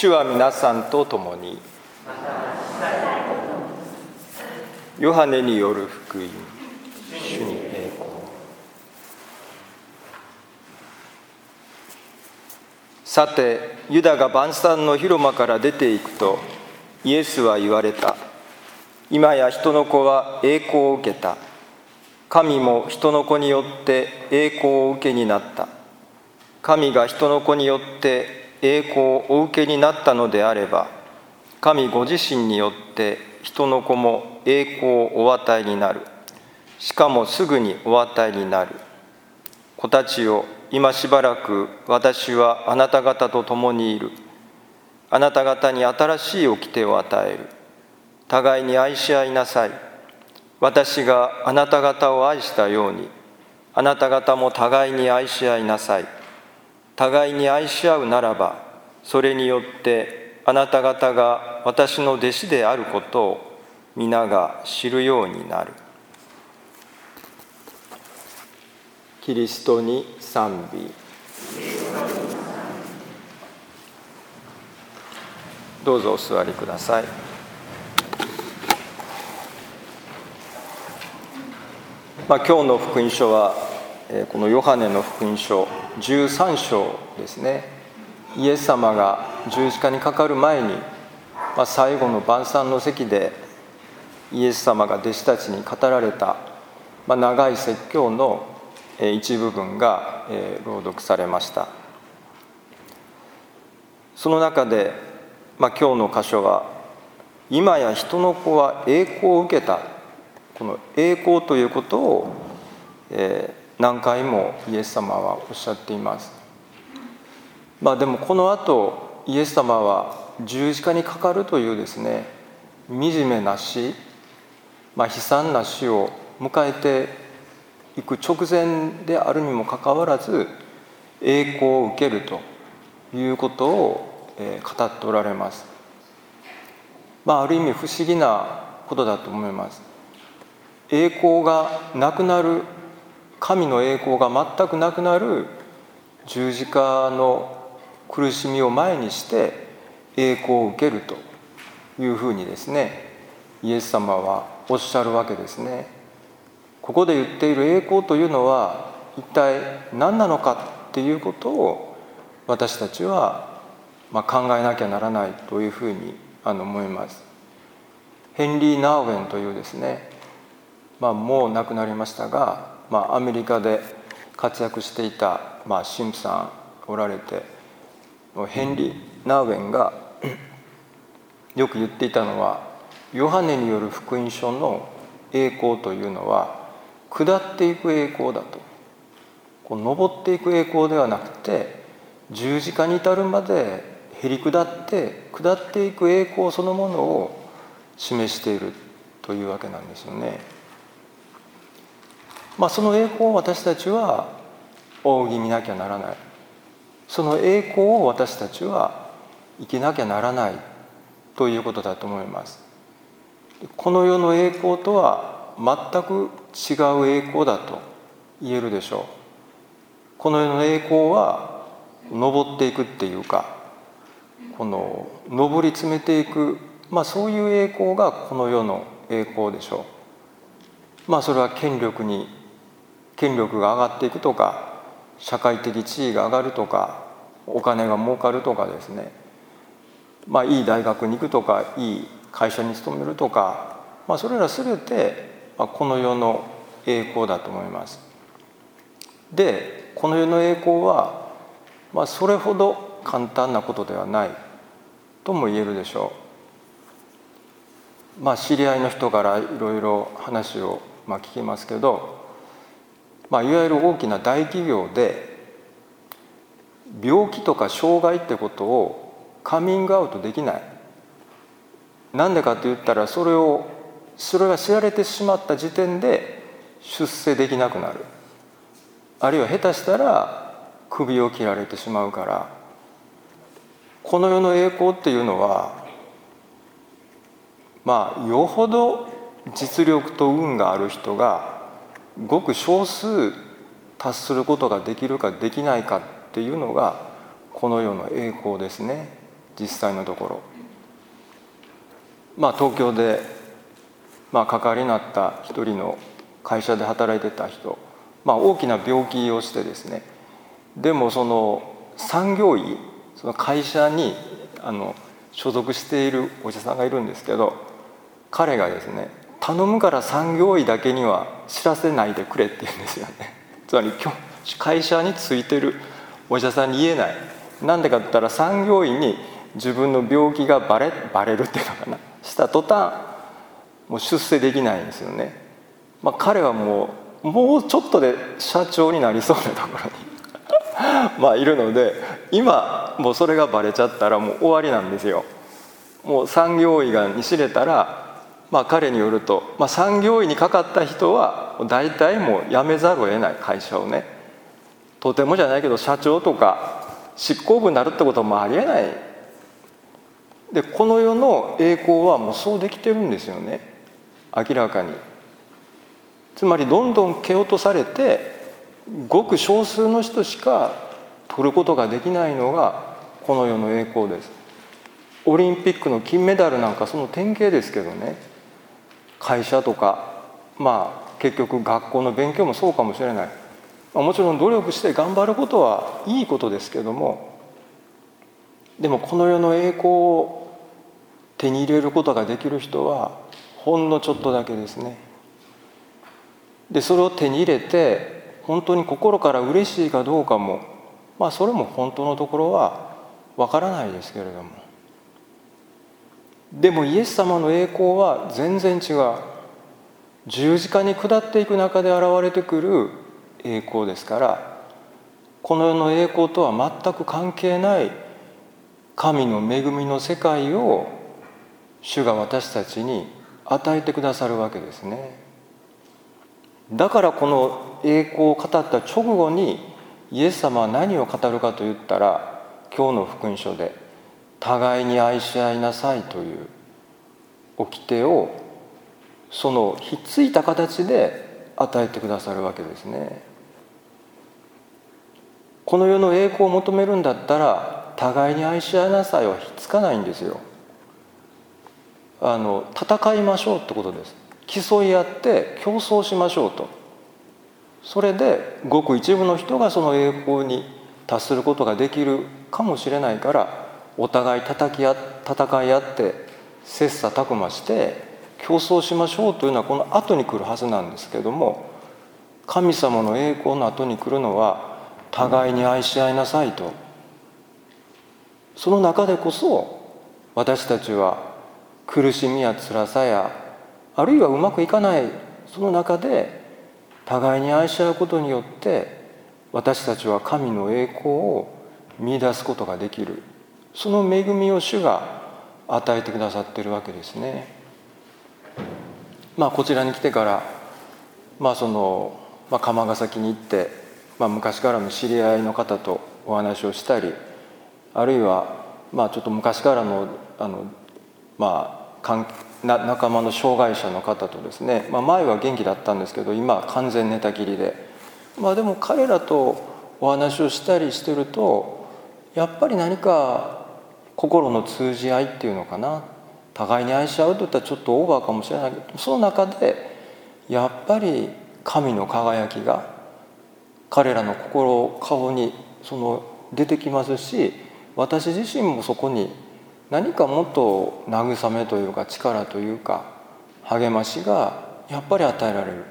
主は皆さんと共に。ヨハネによる福音。主に栄光。さてユダが晩餐の広間から出ていくとイエスは言われた。今や人の子は栄光を受けた。神も人の子によって栄光を受けになった。神が人の子によって栄光をお受けになったのであれば神ご自身によって人の子も栄光をお与えになる。しかもすぐにお与えになる。子たちよ今しばらく私はあなた方と共にいる。あなた方に新しい掟を与える。互いに愛し合いなさい。私があなた方を愛したようにあなた方も互いに愛し合いなさい。互いに愛し合うならばそれによってあなた方が私の弟子であることを皆が知るようになる。キリストに賛美。どうぞお座りください。まあ、今日の福音書はこのヨハネの福音書13章ですね。イエス様が十字架にかかる前に、まあ、最後の晩餐の席でイエス様が弟子たちに語られた、まあ、長い説教の一部分が朗読されました。その中で、まあ、今日の箇所は「今や人の子は栄光を受けた」この栄光ということを、えー、何回もイエス様はおっしゃっています。まあでもこの後イエス様は十字架にかかるというですね惨めな死、まあ、悲惨な死を迎えていく直前であるにもかかわらず栄光を受けるということを、語っておられます。まあ、ある意味不思議なことだと思います。栄光がなくなる神の栄光が全くなくなる十字架の苦しみを前にして栄光を受けるというふうにですねイエス様はおっしゃるわけですね。ここで言っている栄光というのは一体何なのかっていうことを私たちはま考えなきゃならないというふうに思います。ヘンリー・ナーウェンというですねまあ、もう亡くなりましたが、まあ、アメリカで活躍していた、まあ、神父さんおられてヘンリー・ナーウェンが よく言っていたのはヨハネによる福音書の栄光というのは下っていく栄光だとこう上っていく栄光ではなくて十字架に至るまでへり下って下っていく栄光そのものを示しているというわけなんですよね。まあ、その栄光を私たちは仰ぎ見なきゃならない。その栄光を私たちは生きなきゃならないということだと思います。この世の栄光とは全く違う栄光だと言えるでしょう。この世の栄光は登っていくっていうかこの上り詰めていく、まあ、そういう栄光がこの世の栄光でしょう。まあそれは権力に権力が上がっていくとか社会的地位が上がるとかお金が儲かるとかですねまあいい大学に行くとかいい会社に勤めるとか、まあ、それら全てこの世の栄光だと思います。でこの世の栄光は、まあ、それほど簡単なことではないとも言えるでしょう。まあ、知り合いの人からいろいろ話をまあ聞きますけどまあ、いわゆる大きな大企業で病気とか障害ってことをカミングアウトできない。なんでかって言ったらそれをそれが知られてしまった時点で出世できなくなる。あるいは下手したら首を切られてしまうから。この世の栄光っていうのはまあよほど実力と運がある人がごく少数達することができるかできないかっていうのがこの世の栄光ですね。実際のところ。まあ東京で、まあ、関わりになった一人の会社で働いてた人、まあ、大きな病気をしてですね。でもその産業医その会社にあの所属しているお医者さんがいるんですけど彼がですね頼むから産業医だけには知らせないでくれって言うんですよね。つまり会社についてるお医者さんに言えない。なんでかって言ったら産業医に自分の病気がバレバレるっていうのかな。した途端もう出世できないんですよね、まあ、彼はもうもうちょっとで社長になりそうなところに。まあいるので今もうそれがバレちゃったらもう終わりなんですよ。もう産業医がに知れたらまあ彼によると、まあ、産業医にかかった人は大体もう辞めざるを得ない会社をね。とてもじゃないけど社長とか執行部になるってこともありえない。でこの世の栄光はもうそうできてるんですよね。明らかに。つまりどんどん蹴落とされてごく少数の人しか取ることができないのがこの世の栄光です。オリンピックの金メダルなんかその典型ですけどね。会社とかまあ結局学校の勉強もそうかもしれない。もちろん努力して頑張ることはいいことですけどもでもこの世の栄光を手に入れることができる人はほんのちょっとだけですね。でそれを手に入れて本当に心から嬉しいかどうかもまあそれも本当のところはわからないですけれども。でもイエス様の栄光は全然違う十字架に下っていく中で現れてくる栄光ですからこの世の栄光とは全く関係ない神の恵みの世界を主が私たちに与えてくださるわけですね。だからこの栄光を語った直後にイエス様は何を語るかといったら今日の福音書で「互いに愛し合いなさい」という掟をそのひっついた形で与えてくださるわけですね。この世の栄光を求めるんだったら互いに愛し合いなさいはひっつかないんですよ。あの戦いましょうってことです。競い合って競争しましょうとそれでごく一部の人がその栄光に達することができるかもしれないからお互い叩き合戦い合って切磋琢磨して競争しましょうというのはこの後に来るはずなんですけども神様の栄光の後に来るのは互いに愛し合いなさいと。その中でこそ私たちは苦しみや辛さやあるいはうまくいかないその中で互いに愛し合うことによって私たちは神の栄光を見いだすことができる。その恵みを主が与えてくださってるわけですね。まあ、こちらに来てから、まあそのまあ、釜ヶ崎に行って、まあ、昔からの知り合いの方とお話をしたりあるいは、まあ、ちょっと昔からのあの、まあ、な仲間の障害者の方とですね、まあ、前は元気だったんですけど今は完全寝たきりで、まあ、でも彼らとお話をしたりしてるとやっぱり何か心の通じ合いっていうのかな。互いに愛し合うといったらちょっとオーバーかもしれないけどその中でやっぱり神の輝きが彼らの心顔にその出てきますし私自身もそこに何かもっと慰めというか力というか励ましがやっぱり与えられる。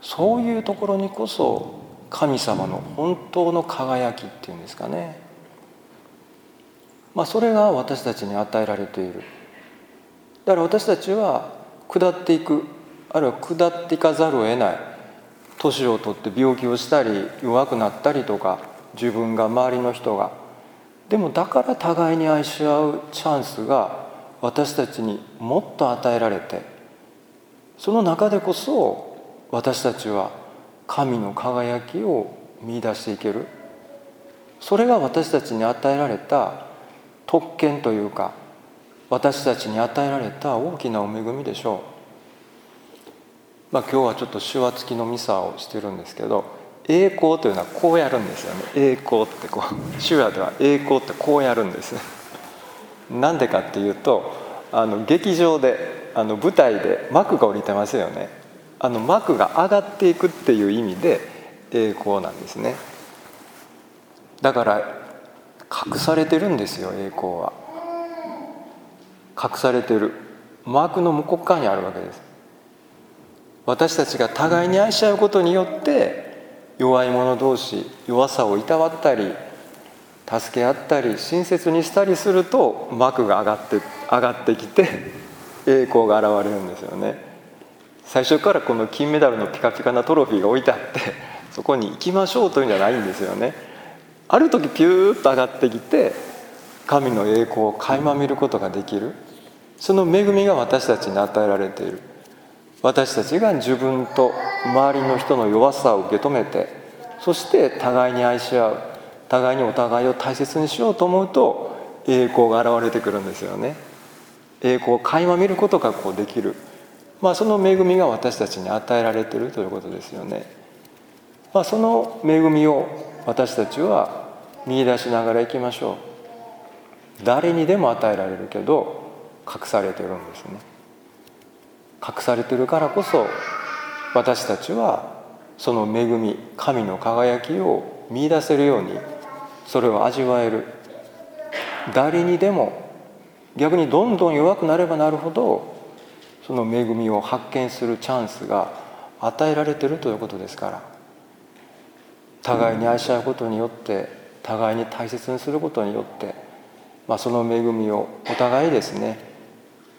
そういうところにこそ神様の本当の輝きっていうんですかね。まあそれが私たちに与えられている。だから私たちは下っていくあるいは下っていかざるを得ない。年を取って病気をしたり弱くなったりとか自分が周りの人が。でもだから互いに愛し合うチャンスが私たちにもっと与えられてその中でこそ私たちは神の輝きを見出していける。それが私たちに与えられた特権というか私たちに与えられた大きなお恵みでしょう。まあ、今日はちょっと手話付きのミサをしてるんですけど栄光というのはこうやるんですよね。栄光ってこう 手話では栄光ってこうやるんです。なんでかっていうとあの劇場であの舞台で幕が降りてますよね。あの幕が上がっていくっていう意味で栄光なんですね。だから隠されてるんですよ栄光は。隠されてる。幕の向こう側にあるわけです。私たちが互いに愛し合うことによって弱い者同士弱さをいたわったり助け合ったり親切にしたりすると幕が上がって上がってきて栄光が現れるんですよね。最初からこの金メダルのピカピカなトロフィーが置いてあってそこに行きましょうというんじゃないんですよね。ある時ピューッと上がってきて神の栄光を垣間見ることができる。その恵みが私たちに与えられている。私たちが自分と周りの人の弱さを受け止めてそして互いに愛し合う。互いにお互いを大切にしようと思うと栄光が現れてくるんですよね。栄光を垣間見ることがこうできる、まあ、その恵みが私たちに与えられているということですよね、まあ、その恵みを私たちは見出しながらいきましょう。誰にでも与えられるけど隠されてるんですね。隠されてるからこそ私たちはその恵み神の輝きを見いだせるようにそれを味わえる。誰にでも逆にどんどん弱くなればなるほどその恵みを発見するチャンスが与えられてるということですから。互いに愛し合うことによって互いに大切にすることによって、まあ、その恵みをお互いですね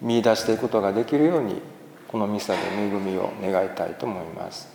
見いだしていくことができるようにこのミサで恵みを願いたいと思います。